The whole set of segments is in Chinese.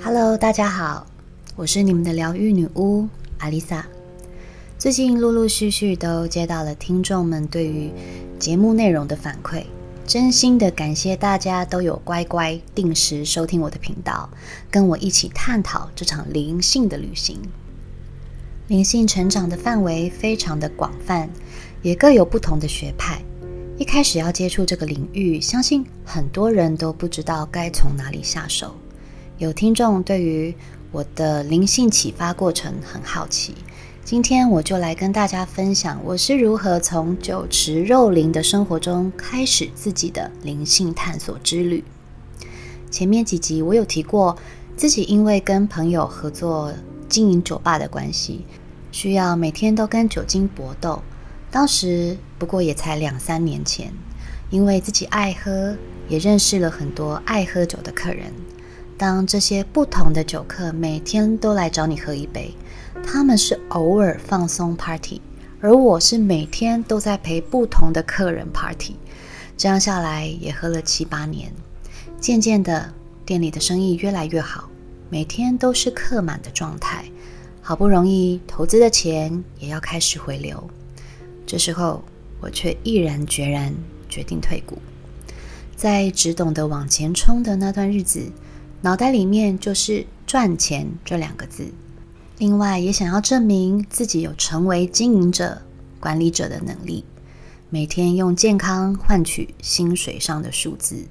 Hello，大家好，我是你们的疗愈女巫阿丽萨。最近陆陆续续都接到了听众们对于节目内容的反馈，真心的感谢大家都有乖乖定时收听我的频道，跟我一起探讨这场灵性的旅行。灵性成长的范围非常的广泛，也各有不同的学派。一开始要接触这个领域，相信很多人都不知道该从哪里下手。有听众对于我的灵性启发过程很好奇，今天我就来跟大家分享我是如何从酒池肉林的生活中开始自己的灵性探索之旅。前面几集我有提过，自己因为跟朋友合作经营酒吧的关系，需要每天都跟酒精搏斗。当时不过也才两三年前，因为自己爱喝，也认识了很多爱喝酒的客人。当这些不同的酒客每天都来找你喝一杯，他们是偶尔放松 party，而我是每天都在陪不同的客人 party。这样下来也喝了七八年，渐渐的店里的生意越来越好，每天都是客满的状态。好不容易投资的钱也要开始回流，这时候我却毅然决然决定退股。在只懂得往前冲的那段日子。脑袋里面就是赚钱这两个字，另外也想要证明自己有成为经营者、管理者的能力，每天用健康换取薪水上的数字。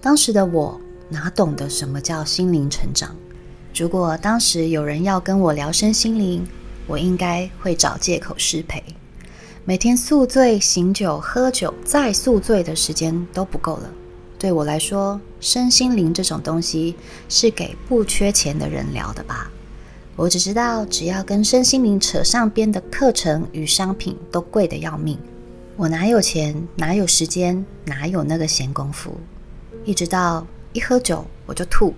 当时的我哪懂得什么叫心灵成长？如果当时有人要跟我聊身心灵，我应该会找借口失陪。每天宿醉、醒酒、喝酒再宿醉的时间都不够了。对我来说，身心灵这种东西是给不缺钱的人聊的吧？我只知道，只要跟身心灵扯上边的课程与商品都贵得要命。我哪有钱，哪有时间，哪有那个闲工夫？一直到一喝酒我就吐。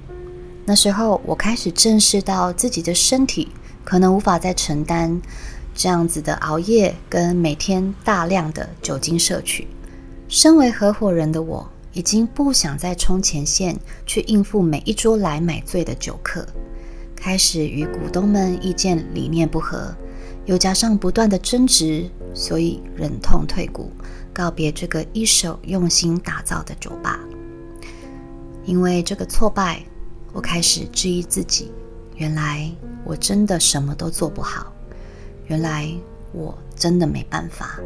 那时候我开始正视到自己的身体可能无法再承担这样子的熬夜跟每天大量的酒精摄取。身为合伙人的我。已经不想再冲前线去应付每一桌来买醉的酒客，开始与股东们意见理念不合，又加上不断的争执，所以忍痛退股，告别这个一手用心打造的酒吧。因为这个挫败，我开始质疑自己：原来我真的什么都做不好，原来我真的没办法，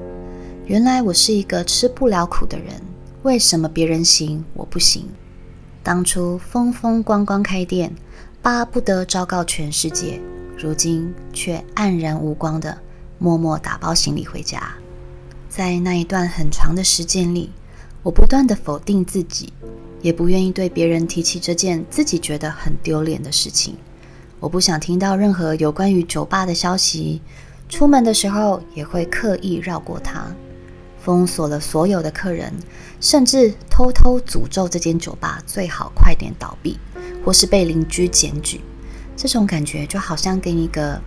原来我是一个吃不了苦的人。为什么别人行我不行？当初风风光光开店，巴不得昭告全世界，如今却黯然无光的默默打包行李回家。在那一段很长的时间里，我不断的否定自己，也不愿意对别人提起这件自己觉得很丢脸的事情。我不想听到任何有关于酒吧的消息，出门的时候也会刻意绕过它。封锁了所有的客人，甚至偷偷诅咒这间酒吧最好快点倒闭，或是被邻居检举。这种感觉就好像跟一个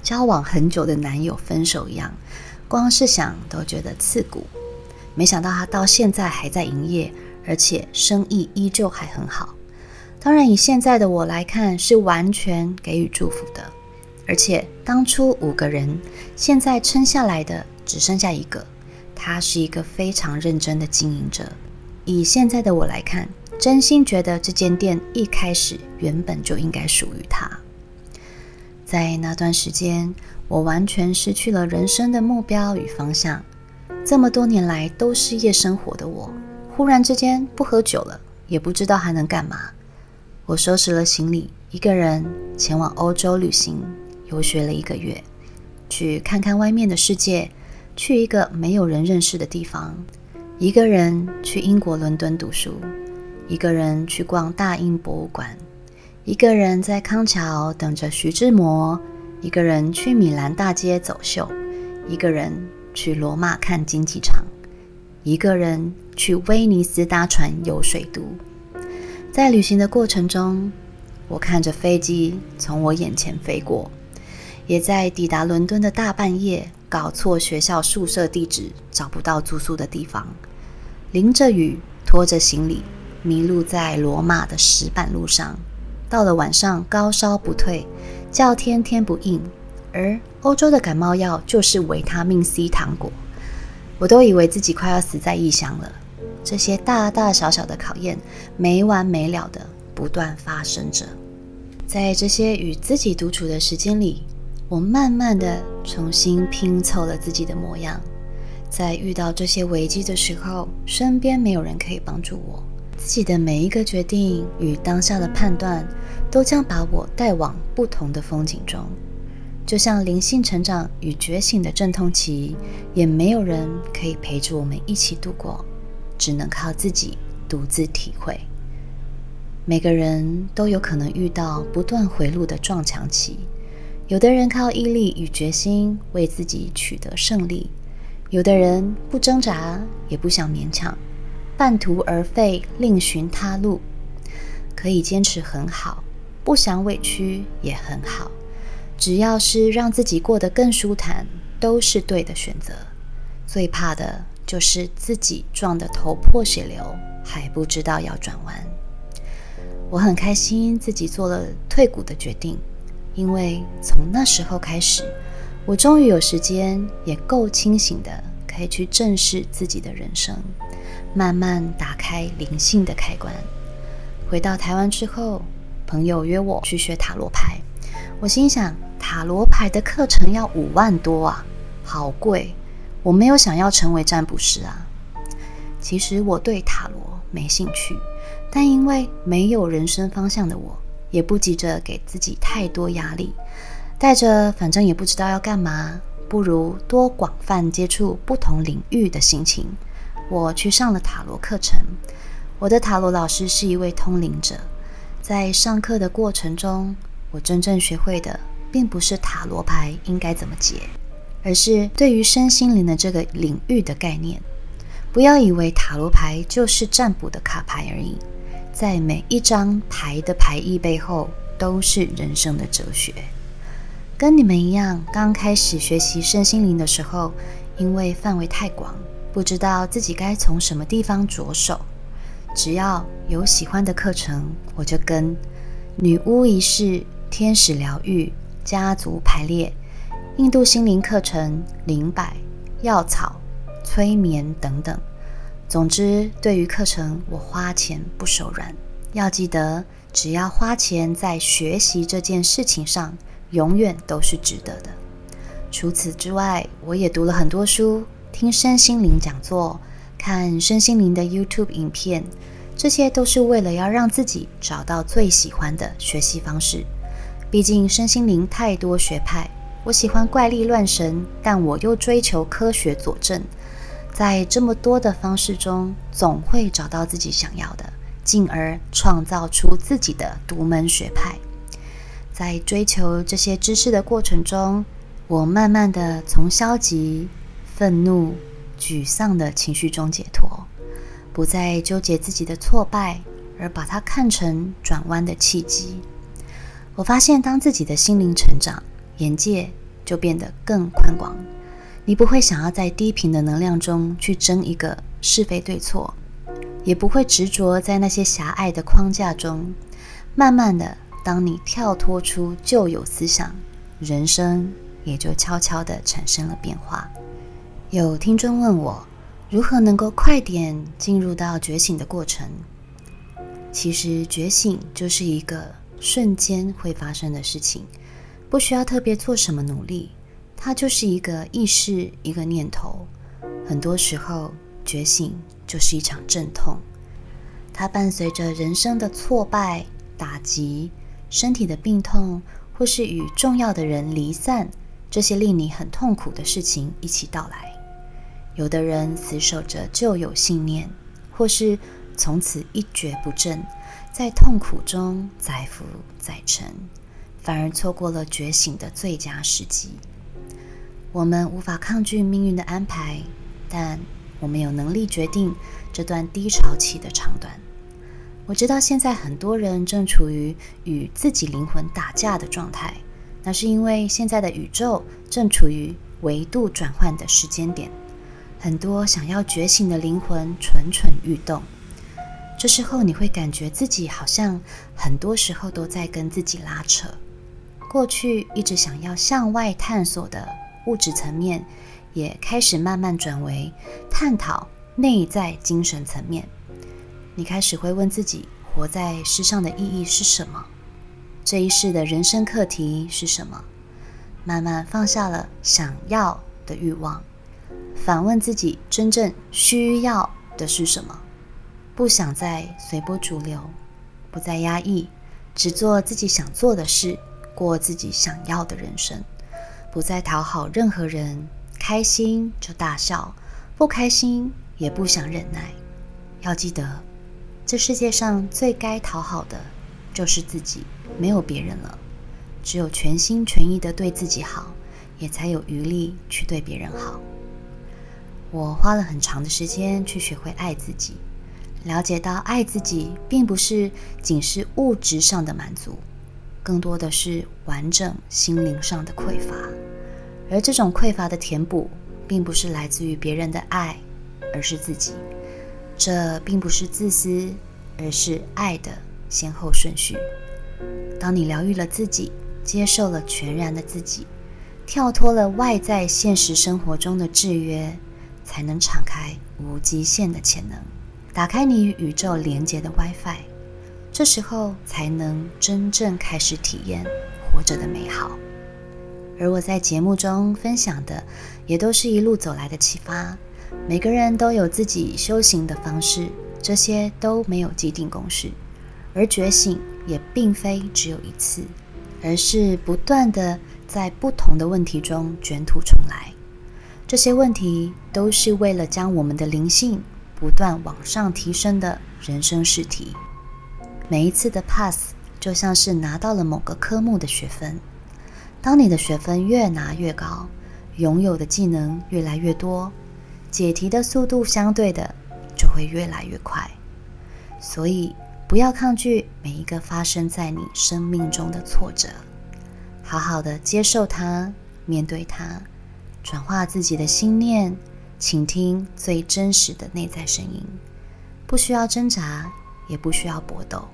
交往很久的男友分手一样，光是想都觉得刺骨。没想到他到现在还在营业，而且生意依旧还很好。当然，以现在的我来看，是完全给予祝福的。而且当初五个人，现在撑下来的只剩下一个。他是一个非常认真的经营者。以现在的我来看，真心觉得这间店一开始原本就应该属于他。在那段时间，我完全失去了人生的目标与方向。这么多年来都是夜生活的我，忽然之间不喝酒了，也不知道还能干嘛。我收拾了行李，一个人前往欧洲旅行，游学了一个月，去看看外面的世界。去一个没有人认识的地方，一个人去英国伦敦读书，一个人去逛大英博物馆，一个人在康桥等着徐志摩，一个人去米兰大街走秀，一个人去罗马看竞技场，一个人去威尼斯搭船游水都。在旅行的过程中，我看着飞机从我眼前飞过，也在抵达伦敦的大半夜。搞错学校宿舍地址，找不到住宿的地方，淋着雨，拖着行李，迷路在罗马的石板路上，到了晚上高烧不退，叫天天不应，而欧洲的感冒药就是维他命 C 糖果，我都以为自己快要死在异乡了。这些大大小小的考验，没完没了的不断发生着。在这些与自己独处的时间里，我慢慢的重新拼凑了自己的模样。在遇到这些危机的时候，身边没有人可以帮助我，自己的每一个决定与当下的判断，都将把我带往不同的风景中。就像灵性成长与觉醒的阵痛期，也没有人可以陪着我们一起度过。只能靠自己独自体会。每个人都有可能遇到不断回路的撞墙期，有的人靠毅力与决心为自己取得胜利，有的人不挣扎也不想勉强，半途而废，另寻他路。可以坚持很好，不想委屈也很好，只要是让自己过得更舒坦，都是对的选择。最怕的。就是自己撞得头破血流，还不知道要转弯。我很开心自己做了退股的决定，因为从那时候开始，我终于有时间，也够清醒的，可以去正视自己的人生，慢慢打开灵性的开关。回到台湾之后，朋友约我去学塔罗牌，我心想，塔罗牌的课程要五万多啊，好贵。我没有想要成为占卜师啊，其实我对塔罗没兴趣，但因为没有人生方向的我，也不急着给自己太多压力，带着反正也不知道要干嘛，不如多广泛接触不同领域的心情，我去上了塔罗课程。我的塔罗老师是一位通灵者，在上课的过程中，我真正学会的，并不是塔罗牌应该怎么解。而是对于身心灵的这个领域的概念，不要以为塔罗牌就是占卜的卡牌而已，在每一张牌的牌意背后，都是人生的哲学。跟你们一样，刚开始学习身心灵的时候，因为范围太广，不知道自己该从什么地方着手。只要有喜欢的课程，我就跟女巫仪式、天使疗愈、家族排列。印度心灵课程、灵摆、药草、催眠等等。总之，对于课程，我花钱不手软。要记得，只要花钱在学习这件事情上，永远都是值得的。除此之外，我也读了很多书，听身心灵讲座，看身心灵的 YouTube 影片，这些都是为了要让自己找到最喜欢的学习方式。毕竟，身心灵太多学派。我喜欢怪力乱神，但我又追求科学佐证。在这么多的方式中，总会找到自己想要的，进而创造出自己的独门学派。在追求这些知识的过程中，我慢慢的从消极、愤怒、沮丧的情绪中解脱，不再纠结自己的挫败，而把它看成转弯的契机。我发现，当自己的心灵成长。眼界就变得更宽广，你不会想要在低频的能量中去争一个是非对错，也不会执着在那些狭隘的框架中。慢慢的，当你跳脱出旧有思想，人生也就悄悄的产生了变化。有听众问我，如何能够快点进入到觉醒的过程？其实，觉醒就是一个瞬间会发生的事情。不需要特别做什么努力，它就是一个意识，一个念头。很多时候，觉醒就是一场阵痛，它伴随着人生的挫败、打击、身体的病痛，或是与重要的人离散，这些令你很痛苦的事情一起到来。有的人死守着旧有信念，或是从此一蹶不振，在痛苦中载浮载沉。反而错过了觉醒的最佳时机。我们无法抗拒命运的安排，但我们有能力决定这段低潮期的长短。我知道现在很多人正处于与自己灵魂打架的状态，那是因为现在的宇宙正处于维度转换的时间点，很多想要觉醒的灵魂蠢蠢欲动。这时候你会感觉自己好像很多时候都在跟自己拉扯。过去一直想要向外探索的物质层面，也开始慢慢转为探讨内在精神层面。你开始会问自己：活在世上的意义是什么？这一世的人生课题是什么？慢慢放下了想要的欲望，反问自己：真正需要的是什么？不想再随波逐流，不再压抑，只做自己想做的事，过自己想要的人生，不再讨好任何人，开心就大笑，不开心也不想忍耐。要记得，这世界上最该讨好的就是自己，没有别人了。只有全心全意的对自己好，也才有余力去对别人好。我花了很长的时间去学会爱自己。了解到，爱自己并不是仅是物质上的满足，更多的是完整心灵上的匮乏。而这种匮乏的填补，并不是来自于别人的爱，而是自己。这并不是自私，而是爱的先后顺序。当你疗愈了自己，接受了全然的自己，跳脱了外在现实生活中的制约，才能敞开无极限的潜能。打开你与宇宙连接的 WiFi，这时候才能真正开始体验活着的美好。而我在节目中分享的，也都是一路走来的启发。每个人都有自己修行的方式，这些都没有既定公式。而觉醒也并非只有一次，而是不断的在不同的问题中卷土重来。这些问题都是为了将我们的灵性。不断往上提升的人生试题，每一次的 pass 就像是拿到了某个科目的学分。当你的学分越拿越高，拥有的技能越来越多，解题的速度相对的就会越来越快。所以，不要抗拒每一个发生在你生命中的挫折，好好的接受它，面对它，转化自己的心念。倾听最真实的内在声音，不需要挣扎，也不需要搏斗，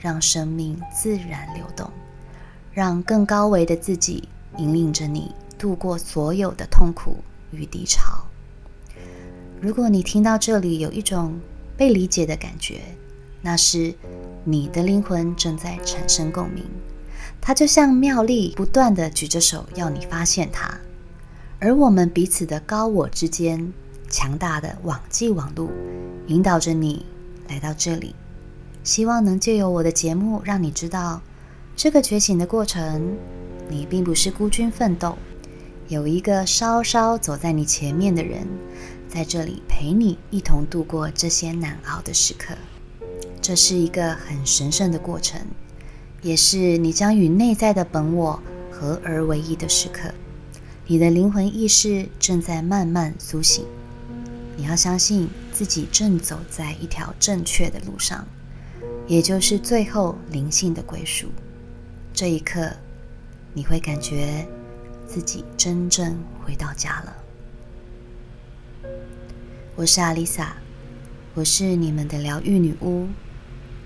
让生命自然流动，让更高维的自己引领着你度过所有的痛苦与低潮。如果你听到这里有一种被理解的感觉，那是你的灵魂正在产生共鸣，它就像妙丽不断的举着手要你发现它。而我们彼此的高我之间，强大的网际网路，引导着你来到这里。希望能借由我的节目，让你知道这个觉醒的过程，你并不是孤军奋斗，有一个稍稍走在你前面的人，在这里陪你一同度过这些难熬的时刻。这是一个很神圣的过程，也是你将与内在的本我合而为一的时刻。你的灵魂意识正在慢慢苏醒，你要相信自己正走在一条正确的路上，也就是最后灵性的归属。这一刻，你会感觉自己真正回到家了。我是阿丽萨，我是你们的疗愈女巫，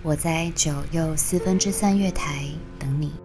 我在九又四分之三月台等你。